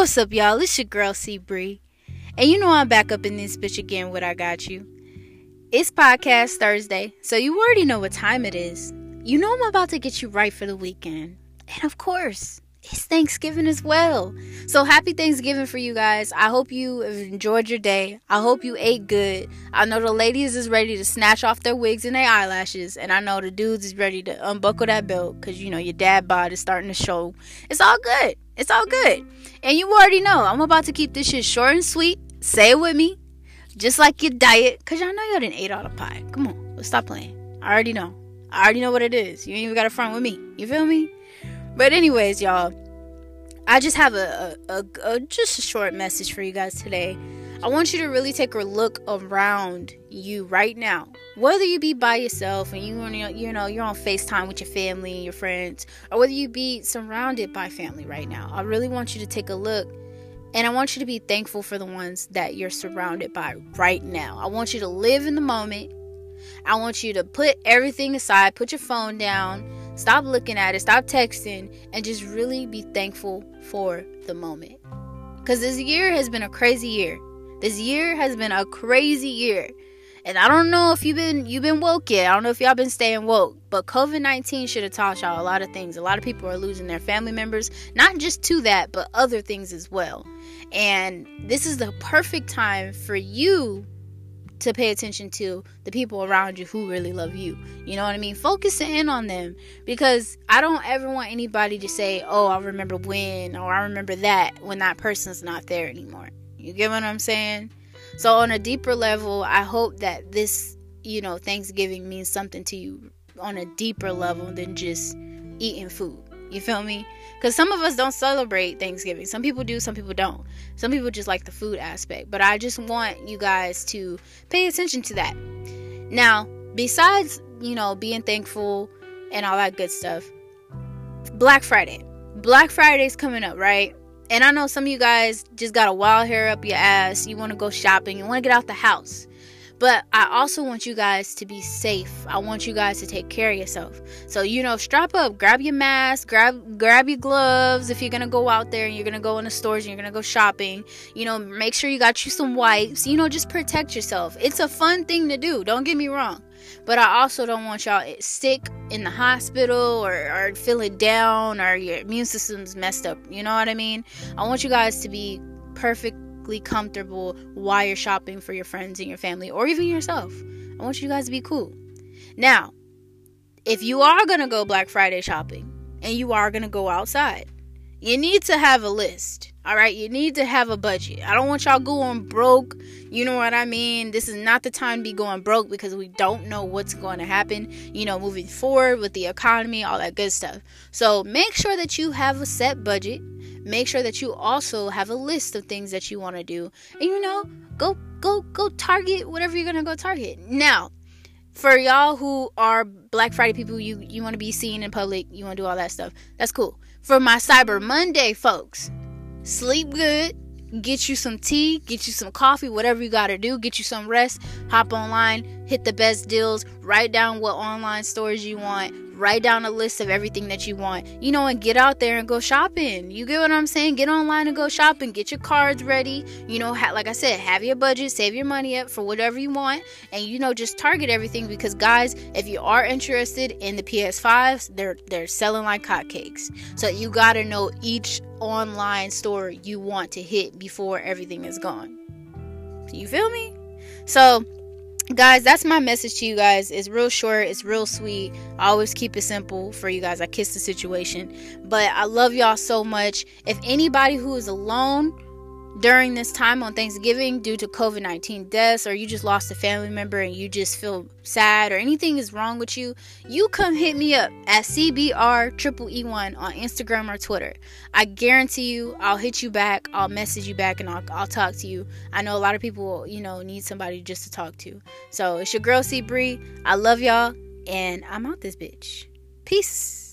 What's up, y'all? It's your girl C Bree, and you know I'm back up in this bitch again. What I got you? It's podcast Thursday, so you already know what time it is. You know I'm about to get you right for the weekend, and of course, it's Thanksgiving as well. So happy Thanksgiving for you guys. I hope you enjoyed your day. I hope you ate good. I know the ladies is ready to snatch off their wigs and their eyelashes, and I know the dudes is ready to unbuckle that belt because you know your dad bod is starting to show. It's all good. It's all good. And you already know I'm about to keep this shit short and sweet. Say it with me, just like your diet, cause y'all know y'all didn't eat all the pie. Come on, let's stop playing. I already know. I already know what it is. You ain't even got to front with me. You feel me? But anyways, y'all, I just have a, a, a, a, just a short message for you guys today. I want you to really take a look around you right now. Whether you be by yourself and you you know you're on FaceTime with your family and your friends, or whether you be surrounded by family right now, I really want you to take a look and I want you to be thankful for the ones that you're surrounded by right now. I want you to live in the moment. I want you to put everything aside, put your phone down, Stop looking at it, stop texting, and just really be thankful for the moment. Because this year has been a crazy year. This year has been a crazy year. And I don't know if you've been you've been woke yet. I don't know if y'all been staying woke. But COVID nineteen should have taught y'all a lot of things. A lot of people are losing their family members, not just to that, but other things as well. And this is the perfect time for you to pay attention to the people around you who really love you. You know what I mean? Focus in on them because I don't ever want anybody to say, "Oh, I remember when" or "I remember that" when that person's not there anymore. You get what I'm saying? So on a deeper level, I hope that this, you know, Thanksgiving means something to you on a deeper level than just eating food. You feel me? Because some of us don't celebrate Thanksgiving. Some people do, some people don't. Some people just like the food aspect. But I just want you guys to pay attention to that. Now, besides, you know, being thankful and all that good stuff, Black Friday. Black Friday's coming up, right? And I know some of you guys just got a wild hair up your ass. You want to go shopping. You want to get out the house. But I also want you guys to be safe. I want you guys to take care of yourself. So, you know, strap up, grab your mask, grab grab your gloves if you're going to go out there and you're going to go in the stores and you're going to go shopping. You know, make sure you got you some wipes. You know, just protect yourself. It's a fun thing to do. Don't get me wrong. But I also don't want y'all sick in the hospital or, or feeling down or your immune system's messed up. You know what I mean? I want you guys to be perfect comfortable while you're shopping for your friends and your family or even yourself. I want you guys to be cool. Now, if you are going to go Black Friday shopping and you are going to go outside, you need to have a list. All right, you need to have a budget. I don't want y'all going broke. You know what I mean? This is not the time to be going broke because we don't know what's going to happen, you know, moving forward with the economy, all that good stuff. So make sure that you have a set budget make sure that you also have a list of things that you want to do. And you know go go go target whatever you're gonna go target. Now for y'all who are black friday people you you want to be seen in public you want to do all that stuff that's cool. For my cyber monday folks sleep good get you some tea, get you some coffee, whatever you got to do, get you some rest, hop online, hit the best deals, write down what online stores you want, write down a list of everything that you want, you know, and get out there and go shopping. You get what I'm saying? Get online and go shopping, get your cards ready, you know, ha- like I said, have your budget, save your money up for whatever you want, and you know, just target everything because guys, if you are interested in the PS5s, they're they're selling like hotcakes. So you got to know each online store you want to hit before everything is gone. You feel me? So guys that's my message to you guys. It's real short it's real sweet. I always keep it simple for you guys. I kiss the situation. But i love y'all so much. If anybody who is alone during this time on Thanksgiving due to COVID 19 deaths, or you just lost a family member and you just feel sad, or anything is wrong with you, you come hit me up at CBR triple E1 on Instagram or Twitter. I guarantee you, I'll hit you back, I'll message you back, and I'll, I'll talk to you. I know a lot of people, you know, need somebody just to talk to. So it's your girl C Bree. I love y'all, and I'm out this bitch. Peace.